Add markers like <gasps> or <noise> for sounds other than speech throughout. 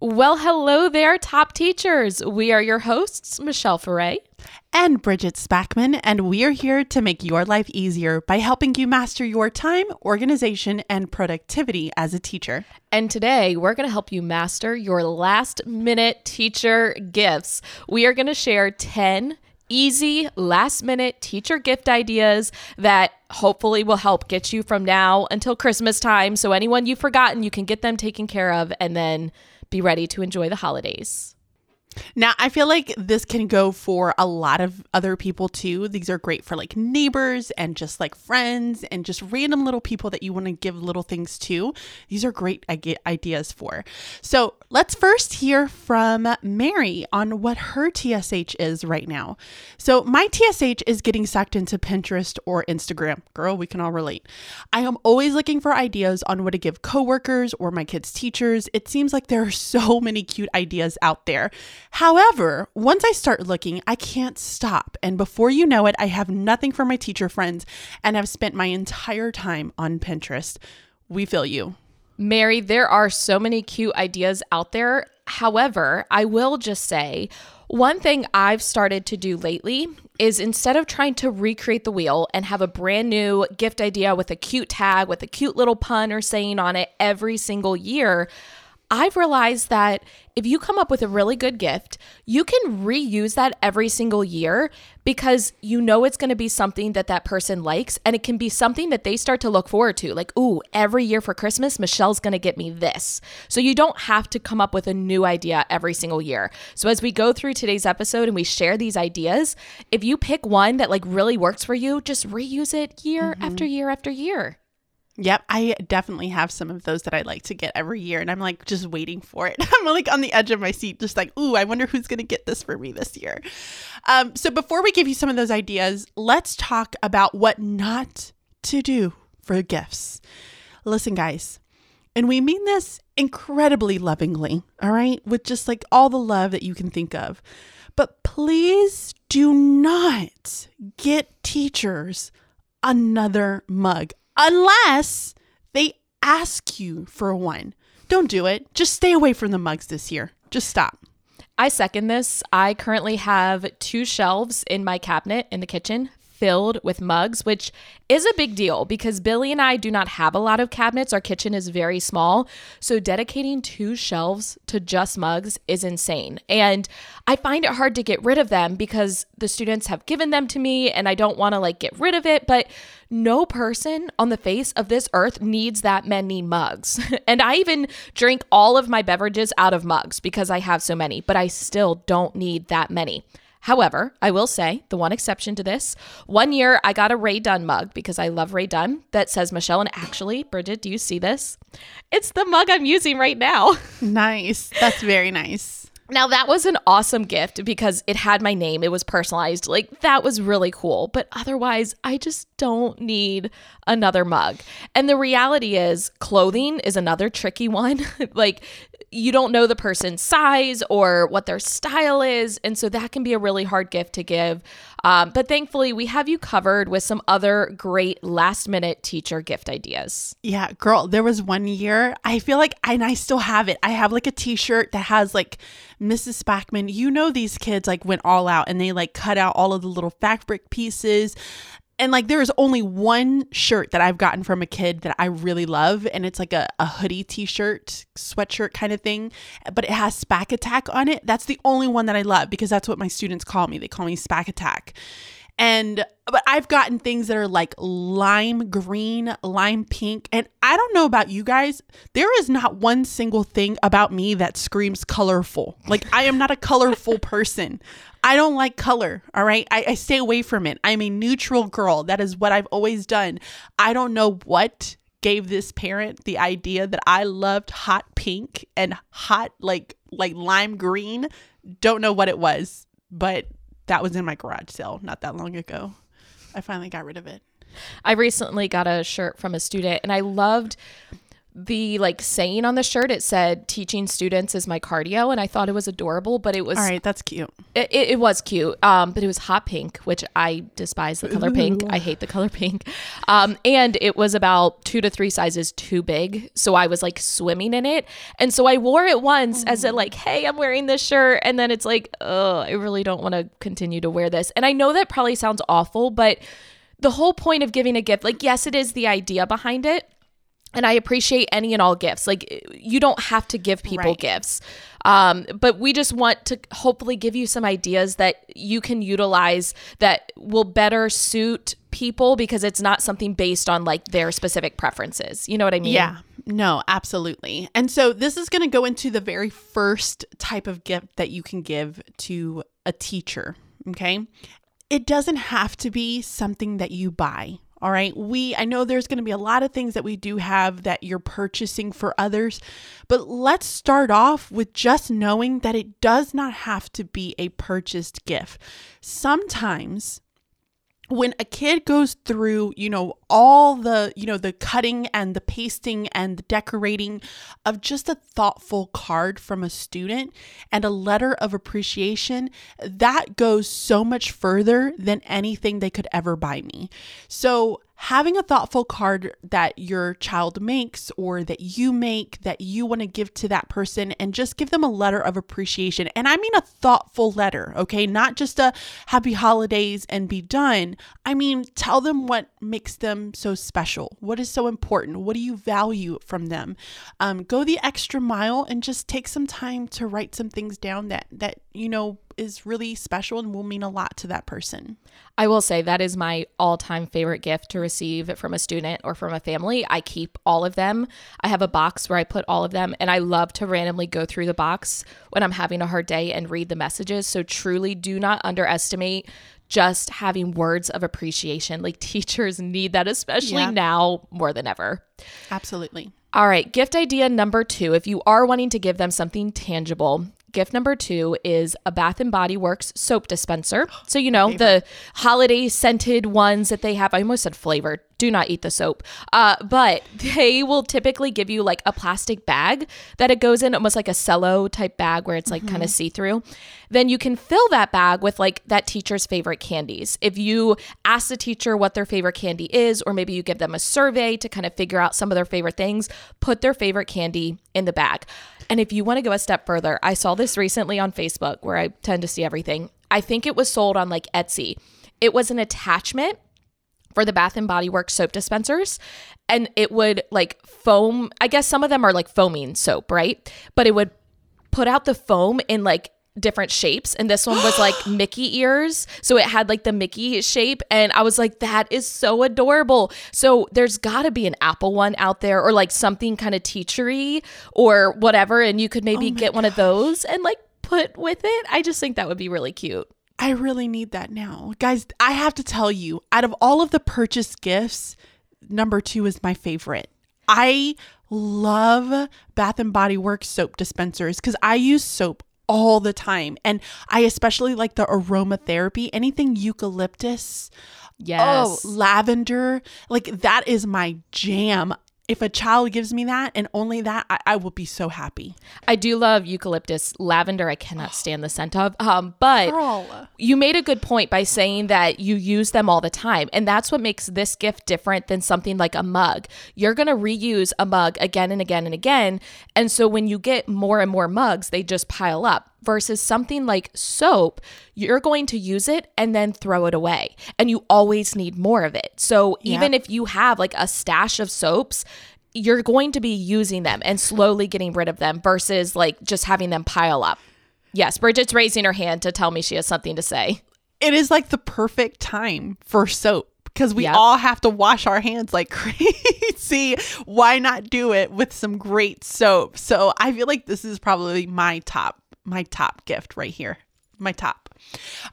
Well, hello there, top teachers. We are your hosts, Michelle Foray and Bridget Spackman, and we are here to make your life easier by helping you master your time, organization, and productivity as a teacher. And today, we're going to help you master your last minute teacher gifts. We are going to share 10 easy last minute teacher gift ideas that hopefully will help get you from now until Christmas time. So, anyone you've forgotten, you can get them taken care of and then be ready to enjoy the holidays. Now, I feel like this can go for a lot of other people too. These are great for like neighbors and just like friends and just random little people that you want to give little things to. These are great ideas for. So, let's first hear from Mary on what her TSH is right now. So, my TSH is getting sucked into Pinterest or Instagram. Girl, we can all relate. I am always looking for ideas on what to give coworkers or my kids' teachers. It seems like there are so many cute ideas out there. However, once I start looking, I can't stop. And before you know it, I have nothing for my teacher friends and I've spent my entire time on Pinterest. We feel you. Mary, there are so many cute ideas out there. However, I will just say one thing I've started to do lately is instead of trying to recreate the wheel and have a brand new gift idea with a cute tag, with a cute little pun or saying on it every single year, I've realized that if you come up with a really good gift, you can reuse that every single year because you know it's going to be something that that person likes and it can be something that they start to look forward to. Like, ooh, every year for Christmas, Michelle's going to get me this. So you don't have to come up with a new idea every single year. So as we go through today's episode and we share these ideas, if you pick one that like really works for you, just reuse it year mm-hmm. after year after year. Yep, I definitely have some of those that I like to get every year, and I'm like just waiting for it. <laughs> I'm like on the edge of my seat, just like, ooh, I wonder who's going to get this for me this year. Um, so before we give you some of those ideas, let's talk about what not to do for gifts. Listen, guys, and we mean this incredibly lovingly, all right, with just like all the love that you can think of. But please do not get teachers another mug unless they ask you for one. Don't do it. Just stay away from the mugs this year. Just stop. I second this. I currently have two shelves in my cabinet in the kitchen filled with mugs, which is a big deal because Billy and I do not have a lot of cabinets. Our kitchen is very small. So dedicating two shelves to just mugs is insane. And I find it hard to get rid of them because the students have given them to me and I don't want to like get rid of it. But no person on the face of this earth needs that many mugs. <laughs> and I even drink all of my beverages out of mugs because I have so many, but I still don't need that many. However, I will say the one exception to this one year I got a Rae Dunn mug because I love Rae Dunn that says Michelle. And actually, Bridget, do you see this? It's the mug I'm using right now. <laughs> Nice. That's very nice. Now, that was an awesome gift because it had my name. It was personalized. Like, that was really cool. But otherwise, I just don't need another mug. And the reality is, clothing is another tricky <laughs> one. like, you don't know the person's size or what their style is. And so that can be a really hard gift to give. Um, but thankfully, we have you covered with some other great last minute teacher gift ideas. Yeah, girl, there was one year, I feel like, and I still have it. I have like a t shirt that has like Mrs. Spackman. You know, these kids like went all out and they like cut out all of the little fabric pieces and like there is only one shirt that I've gotten from a kid that I really love, and it's like a, a hoodie t-shirt, sweatshirt kind of thing, but it has Spack Attack on it. That's the only one that I love because that's what my students call me. They call me Spack Attack. And but I've gotten things that are like lime green, lime pink, and I don't know about you guys. There is not one single thing about me that screams colorful. Like I am not a colorful <laughs> person. I don't like color. All right. I, I stay away from it. I'm a neutral girl. That is what I've always done. I don't know what gave this parent the idea that I loved hot pink and hot like like lime green. Don't know what it was, but that was in my garage sale not that long ago. I finally got rid of it. I recently got a shirt from a student and I loved the like saying on the shirt it said teaching students is my cardio and i thought it was adorable but it was All right, that's cute. it, it, it was cute um but it was hot pink which i despise the <laughs> color pink. I hate the color pink. Um and it was about two to three sizes too big so i was like swimming in it. And so i wore it once as a like hey i'm wearing this shirt and then it's like oh i really don't want to continue to wear this. And i know that probably sounds awful but the whole point of giving a gift like yes it is the idea behind it and I appreciate any and all gifts. Like you don't have to give people Right. gifts, um, but we just want to hopefully give you some ideas that you can utilize that will better suit people because it's not something based on like their specific preferences. You know what I mean? Yeah, no, absolutely. And so this is going to go into the very first type of gift that you can give to a teacher. Okay. It doesn't have to be something that you buy. All right. We, I know there's going to be a lot of things that we do have that you're purchasing for others, but let's start off with just knowing that it does not have to be a purchased gift. Sometimes when a kid goes through, you know, all the, you know, the cutting and the pasting and the decorating of just a thoughtful card from a student and a letter of appreciation, that goes so much further than anything they could ever buy me. So, having a thoughtful card that your child makes or that you make that you want to give to that person and just give them a letter of appreciation. And I mean a thoughtful letter, okay? Not just a happy holidays and be done. I mean, tell them what makes them so special. What is so important? What do you value from them? Um, go the extra mile and just take some time to write some things down that that you know is really special and will mean a lot to that person. I will say that is my all time favorite gift to receive from a student or from a family. I keep all of them. I have a box where I put all of them, and I love to randomly go through the box when I'm having a hard day and read the messages. So, truly, do not underestimate just having words of appreciation. Like, <laughs> teachers need that, especially Yeah. now more than ever. Absolutely. All right, gift idea number two. If you are wanting to give them something tangible, gift number two is a Bath and Body Works soap dispenser. So you know the holiday scented ones that they have. I almost said flavored. Do not eat the soap. Uh, but <laughs> they will typically give you like a plastic bag that it goes in, almost like a cello type bag where it's like kind of see through. Then you can fill that bag with like that teacher's favorite candies. If you ask the teacher what their favorite candy is, or maybe you give them a survey to kind of figure out some of their favorite things, put their favorite candy in the bag. And if you want to go a step further, I saw this recently on Facebook where I tend to see everything. I think it was sold on like Etsy. It was an attachment for the Bath and Body Works soap dispensers and it would like foam I guess some of them are like foaming soap, right? But it would put out the foam in like different shapes and this one was <gasps> like Mickey ears. So it had like the Mickey shape and I was like that is so adorable. So there's got to be an Apple one out there or like something kind of teachery or whatever and you could maybe oh get one of those and like put with it. I just think that would be really cute. I really need that now. Guys, I have to tell you, out of all of the purchased gifts, number 2 is my favorite. I love Bath and Body Works soap dispensers cuz I use soap all the time and I especially like the aromatherapy, anything eucalyptus, oh, Yes. oh, lavender, like that is my jam. If a child gives me that and only that, I, I will be so happy. I do love eucalyptus lavender. I cannot <gasps> stand the scent of. Um, but Girl. you made a good point by saying that you use them all the time, and that's what makes this gift different than something like a mug. You're gonna reuse a mug again and again and again, and so when you get more and more mugs, they just pile up. Versus something like soap, you're going to use it and then throw it away, and you always need more of it. So even if you have like a stash of soaps, you're going to be using them and slowly getting rid of them versus like just having them pile up. Yes, Bridget's raising her hand to tell me she has something to say. it is like the perfect time for soap because we Yep. all have to wash our hands like <laughs> crazy. Why not do it with some great soap? So I feel like this is probably my top, my top gift right here. My top.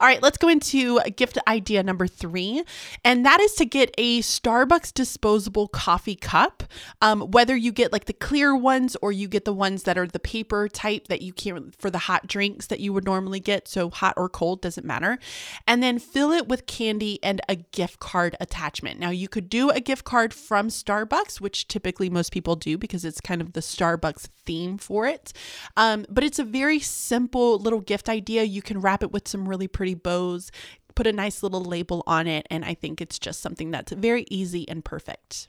All right, let's go into gift idea number three, and that is to get a Starbucks disposable coffee cup. Um, whether you get like the clear ones or you get the ones that are the paper type that you can for the hot drinks that you would normally get, so hot or cold doesn't matter, and then fill it with candy and a gift card attachment. Now you could do a gift card from Starbucks, which typically most people do because it's kind of the Starbucks theme for it. Um, but it's a very simple little gift idea. You can wrap it with some really pretty bows, put a nice little label on it, and I think it's just something that's very easy and perfect.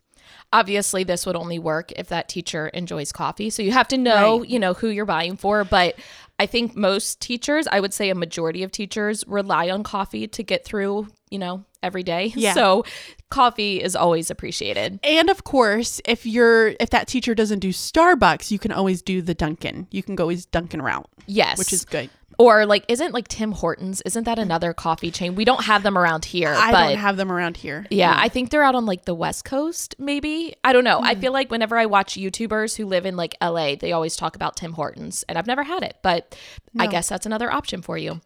Obviously, this would only work if that teacher enjoys coffee. So you have to know, Right. you know, who you're buying for. But I think most teachers, I would say a majority of teachers, rely on coffee to get through, you know, every day. <laughs> Yeah. So coffee is always appreciated. And of course, if you're if that teacher doesn't do Starbucks, you can always do the Dunkin'. You can go always Dunkin' route, Yes. which is good. or like isn't like Tim Hortons, isn't that another coffee chain? We don't have them around here, I but don't have them around here. Yeah, I think they're out on like the West Coast, maybe. I don't know. I Hmm. feel like whenever I watch YouTubers who live in like LA, they always talk about Tim Hortons, and I've never had it, but I guess that's another option for you.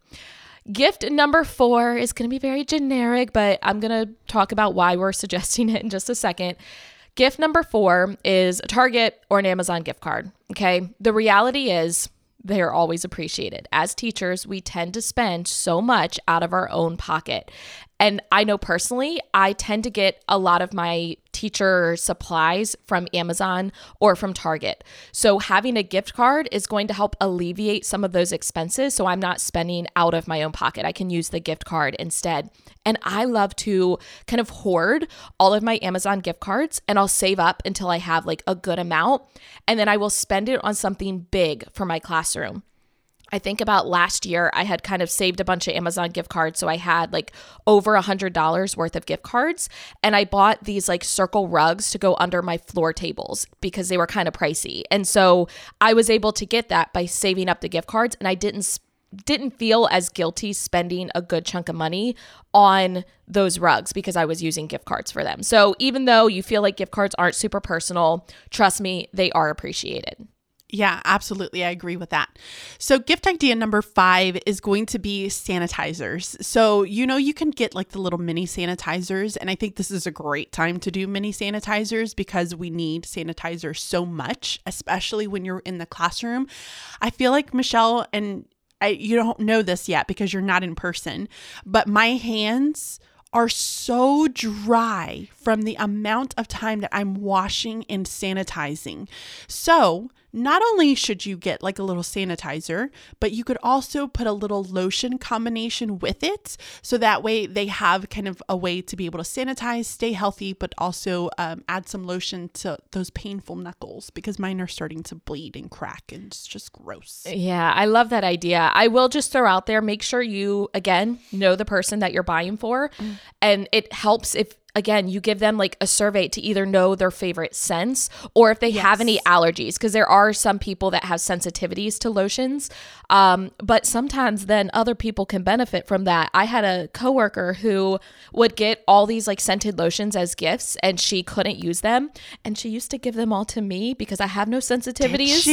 Gift number four is going to be very generic, but I'm going to talk about why we're <laughs> suggesting it in just a second. Gift number four is a Target or an Amazon gift card. Okay. The reality is, they're always appreciated. As teachers, we tend to spend so much out of our own pocket. And I know personally, I tend to get a lot of my teacher supplies from Amazon or from Target. So having a gift card is going to help alleviate some of those expenses. So I'm not spending out of my own pocket. I can use the gift card instead. And I love to kind of hoard all of my Amazon gift cards and I'll save up until I have like a good amount. And then I will spend it on something big for my classroom. I think about last year, I had kind of saved a bunch of Amazon gift cards. So I had like over a hundred dollars worth of gift cards. And I bought these like circle rugs to go under my floor tables because they were kind of pricey. And so I was able to get that by saving up the gift cards and I didn't didn't feel as guilty spending a good chunk of money on those rugs because I was using gift cards for them. So even though you feel like gift cards aren't super personal, trust me, they are appreciated. Yeah, absolutely. I agree with that. So, gift idea number five is going to be sanitizers. So, you know, you can get like the little mini sanitizers. And I think this is a great time to do mini sanitizers because we need sanitizer so much, especially when you're in the classroom. I feel like Michelle and I, you don't know this yet because you're not in person, but my hands are so dry from the amount of time that I'm washing and sanitizing. So, not only should you get like a little sanitizer, but you could also put a little lotion combination with it. So that way they have kind of a way to be able to sanitize, stay healthy, but also um, add some lotion to those painful knuckles because mine are starting to bleed and crack and it's just gross. Yeah, I love that idea. I will just throw out there make sure you, again, know the person that you're buying for. And it helps if, again, you give them like a survey to either know their favorite scents or if they have any allergies, because there are some people that have sensitivities to lotions. Um, but sometimes then other people can benefit from that. I had a coworker who would get all these like scented lotions as gifts and she couldn't use them. And she used to give them all to me because I have no sensitivities.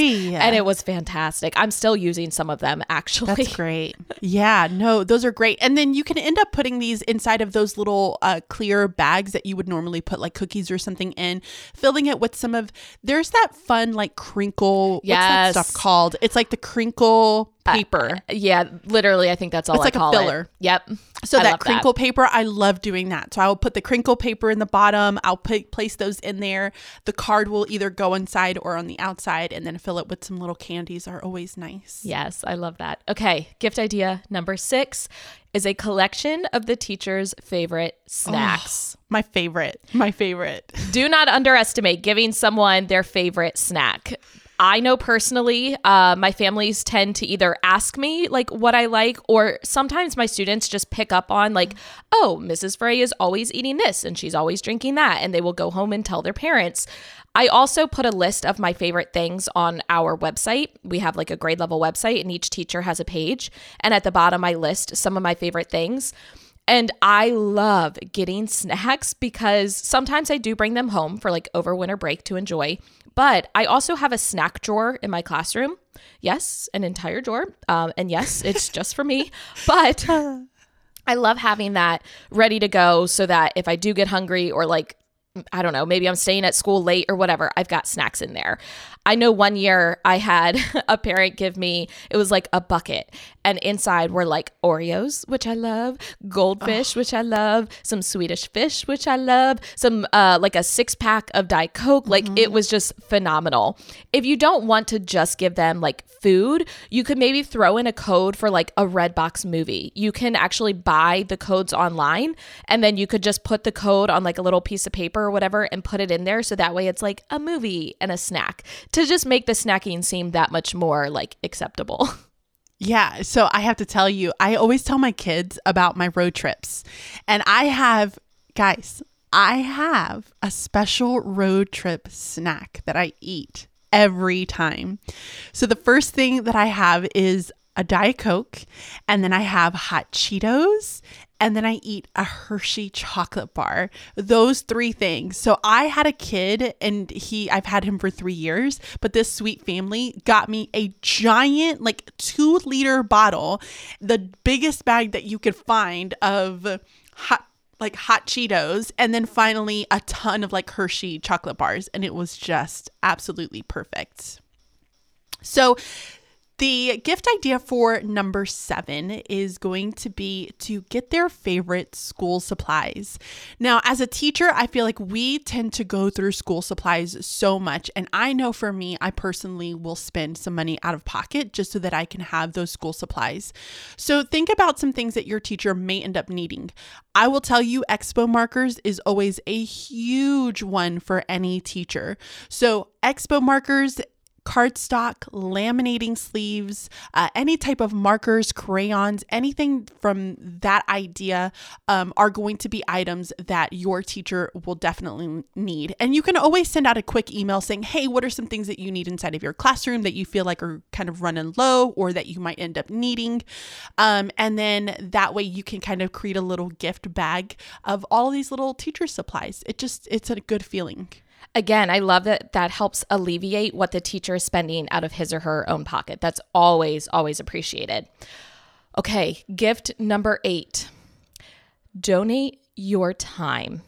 And it was fantastic. I'm still using some of them actually. That's great. Yeah, no, those are great. And then you can end up putting these inside of those little uh, clear bags that you would normally put like cookies or something in, filling it with some of. There's that fun like crinkle. What's Yes. that stuff called? It's like the crinkle paper. Yeah, literally, I think that's all It's I like a filler. It. Yep. So I that crinkle paper, I love doing that. So I will put the crinkle paper in the bottom. I'll put, place those in there. The card will either go inside or on the outside, and then fill it with some little candies. Are always nice. Yes, I love that. Okay, gift idea number six is a collection of the teacher's favorite snacks. Oh, my favorite. My favorite. Do not underestimate giving someone their favorite snack. I know personally, uh, my families tend to either ask me like what I like, or sometimes my students just pick up on like, oh, Mrs. Frey is always eating this and she's always drinking that, and they will go home and tell their parents. I also put a list of my favorite things on our website. We have like a grade level website, and each teacher has a page. And at the bottom, I list some of my favorite things. And I love getting snacks because sometimes I do bring them home for like over winter break to enjoy. But I also have a snack drawer in my classroom. Yes, an entire drawer. Um, and yes, it's <laughs> just for me. But I love having that ready to go so that if I do get hungry or like I don't know, maybe I'm staying at school late or whatever, I've got snacks in there. I know one year I had <laughs> a parent give me, it was like a bucket, and inside were like Oreos, which I love, goldfish, oh. which I love, some Swedish fish, which I love, some uh, like a six pack of Diet Coke. Like mm-hmm. it was just phenomenal. If you don't want to just give them like food, you could maybe throw in a code for like a Redbox movie. You can actually buy the codes online and then you could just put the code on like a little piece of paper or whatever and put it in there. So that way it's like a movie and a snack to just make the snacking seem that much more like acceptable. <laughs> Yeah. So I have to tell you, I always tell my kids about my road trips. And I have, guys, I have a special road trip snack that I eat every time. So the first thing that I have is a Diet Coke, and then I have hot Cheetos, and then I eat a Hershey chocolate bar. Those three things. So I had a kid and he I've had him for 3 years, but this sweet family got me a giant like 2 liter bottle, the biggest bag that you could find of hot like hot Cheetos and then finally a ton of like Hershey chocolate bars and it was just absolutely perfect. So the gift idea for number seven is going to be to get their favorite school supplies. Now, as a teacher, I feel like we tend to go through school supplies so much. And I know for me, I personally will spend some money out of pocket just so that I can have those school supplies. So think about some things that your teacher may end up needing. I will tell you, expo markers is always a huge one for any teacher. So, expo markers cardstock, laminating sleeves, uh, any type of markers, crayons, anything from that idea um, are going to be items that your teacher will definitely need. And you can always send out a quick email saying, hey, what are some things that you need inside of your classroom that you feel like are kind of running low or that you might end up needing? Um, and then that way you can kind of create a little gift bag of all these little teacher supplies. It just, it's a good feeling. Again, I love that that helps alleviate what the teacher is spending out of his or her own pocket. That's always, always appreciated. Okay, gift number eight donate your time.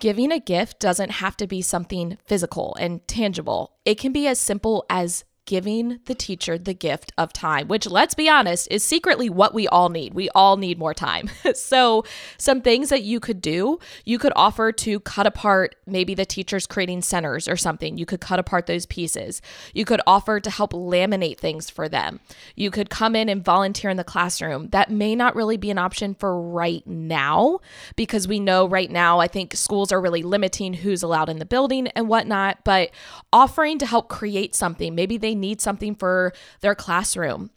Giving a gift doesn't have to be something physical and tangible, it can be as simple as giving the teacher the gift of time, which let's be honest is secretly what we all need. We all need more time. <laughs> so, some things that you could do, you could offer to cut apart maybe the teacher's creating centers or something. You could cut apart those pieces. You could offer to help laminate things for them. You could come in and volunteer in the classroom. That may not really be an option for right now because we know right now, I think schools are really limiting who's allowed in the building and whatnot, but offering to help create something, maybe they need something for their classroom.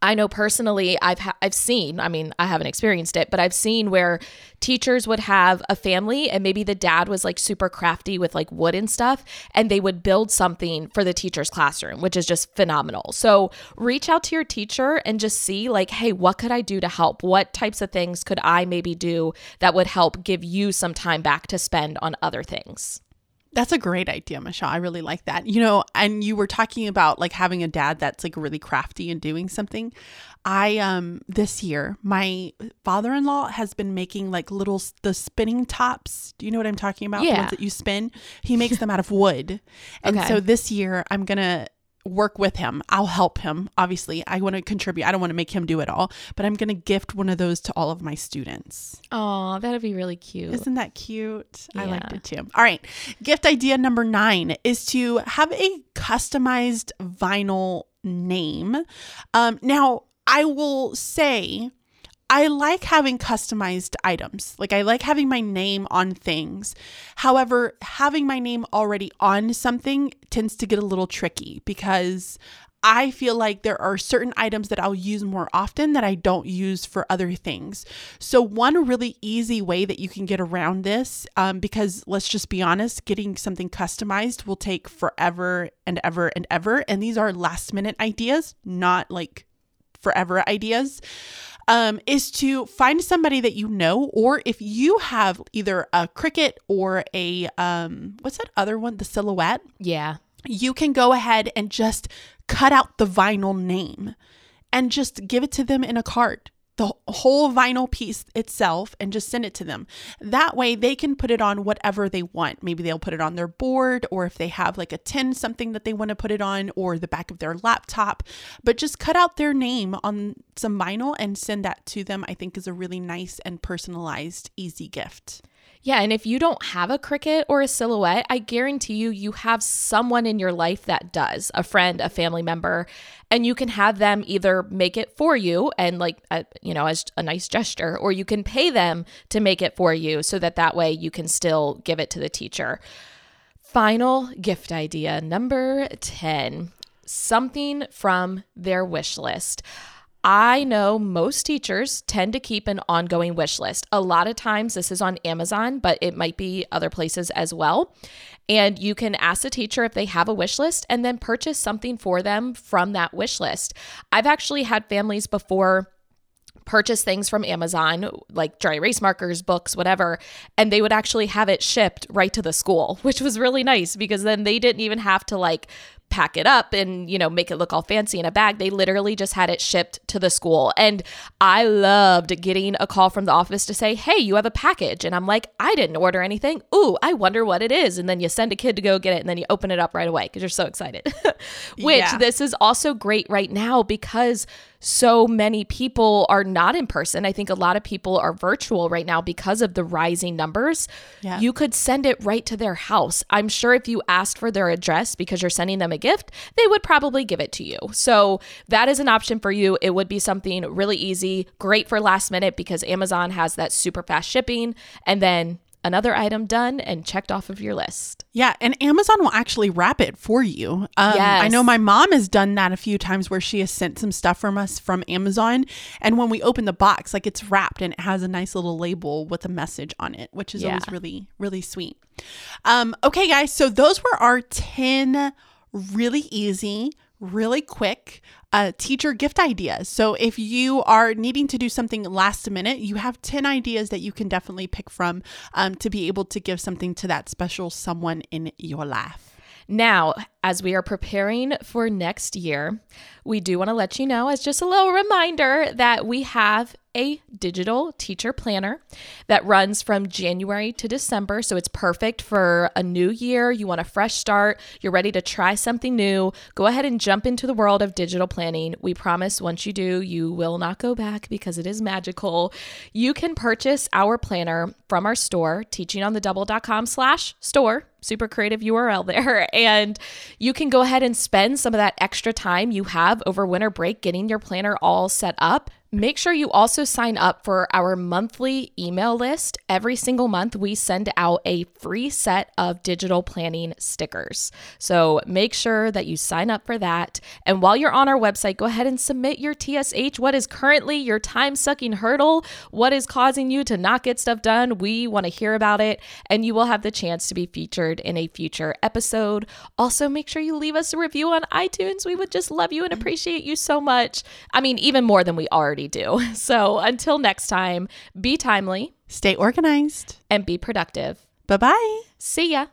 I know personally I've ha- I've seen, I mean, I haven't experienced it, but I've seen where teachers would have a family and maybe the dad was like super crafty with like wood and stuff and they would build something for the teacher's classroom, which is just phenomenal. So, reach out to your teacher and just see like, "Hey, what could I do to help? What types of things could I maybe do that would help give you some time back to spend on other things?" That's a great idea, Michelle. I really like that. You know, and you were talking about like having a dad that's like really crafty and doing something. I um this year, my father-in-law has been making like little the spinning tops. Do you know what I'm talking about? Yeah. The ones that you spin. He makes them out of wood. And okay. so this year I'm going to work with him. I'll help him. Obviously, I want to contribute. I don't want to make him do it all, but I'm going to gift one of those to all of my students. Oh, that'd be really cute. Isn't that cute? Yeah. I liked it too. All right. Gift idea number nine is to have a customized vinyl name. Um, now, I will say I like having customized items. Like I like having my name on things. However, having my name already on something tends to get a little tricky because I feel like there are certain items that I'll use more often that I don't use for other things. So, one really easy way that you can get around this, um, because let's just be honest, getting something customized will take forever and ever and ever. And these are last minute ideas, not like forever ideas um, is to find somebody that you know, or if you have either a Cricut or a um, what's that other one, the Silhouette, Yeah. you can go ahead and just cut out the vinyl name and just give it to them in a card the whole vinyl piece itself and just send it to them. That way they can put it on whatever they want. Maybe they'll put it on their board or if they have like a tin something that they want to put it on or the back of their laptop. But just cut out their name on some vinyl and send that to them. I think is a really nice and personalized easy gift. Yeah, and if you don't have a Cricut or a silhouette, I guarantee you, you have someone in your life that does a friend, a family member, and you can have them either make it for you and, like, a, you know, as a nice gesture, or you can pay them to make it for you so that that way you can still give it to the teacher. Final gift idea number 10 something from their wish list. I know most teachers tend to keep an ongoing wish list. A lot of times this is on Amazon, but it might be other places as well. And you can ask the teacher if they have a wish list and then purchase something for them from that wish list. I've actually had families before purchase things from Amazon, like dry erase markers, books, whatever, and they would actually have it shipped right to the school, <laughs> which was really nice because then they didn't even have to like pack it up and you know make it look all fancy in a bag. They literally just had it shipped to the school. And i loved getting a call from the office to say hey you have a package. And i'm like i didn't order anything. Ooh i wonder what it is. And then you send a kid to go get it and then you open it up right away because you're so excited. <laughs> Which Yeah. this is also great right now because so many people are not in person. I think a lot of people are virtual right now because of the rising numbers. Yeah. You could send it right to their house. I'm sure if you asked for their address because you're sending them a gift, they would probably give it to you. So that is an option for you. It would be something really easy, great for last minute because Amazon has that super fast shipping and then another item done and checked off of your list. Yeah, and Amazon will actually wrap it for you. Um, I know my mom has done that a few times where she has sent some stuff from us from Amazon, and when we open the box, like it's wrapped and it has a nice little label with a message on it, which is always really really sweet. Um, okay, guys, so those were our ten really easy, really quick uh, teacher gift ideas. So if you are needing to do something last minute, you have 10 ideas that you can definitely pick from um, to be able to give something to that special someone in your life. Now, as we are preparing for next year, we do want to let you know, as just a little reminder, that we have a digital teacher planner that runs from January to December. So it's perfect for a new year. You want a fresh start, you're ready to try something new. Go ahead and jump into the world of digital planning. We promise once you do, you will not go back because it is magical. You can purchase our planner from our store, teachingonthedouble.com slash store super creative URL there. <laughs> And you can go ahead and spend some of that extra time you have over winter break getting your planner all set up. Make sure you also sign up for our monthly email list. Every single month, we send out a free set of digital planning stickers. So make sure that you sign up for that. And while you're on our website, go ahead and submit your TSH. What is currently your time sucking hurdle? What is causing you to not get stuff done? We want to hear about it, and you will have the chance to be featured in a future episode. Also, make sure you leave us a review on iTunes. We would just love you and appreciate you so much. I mean, even more than we already do. <laughs> So until next time, be timely Stay organized. and be productive. Bye bye. See ya.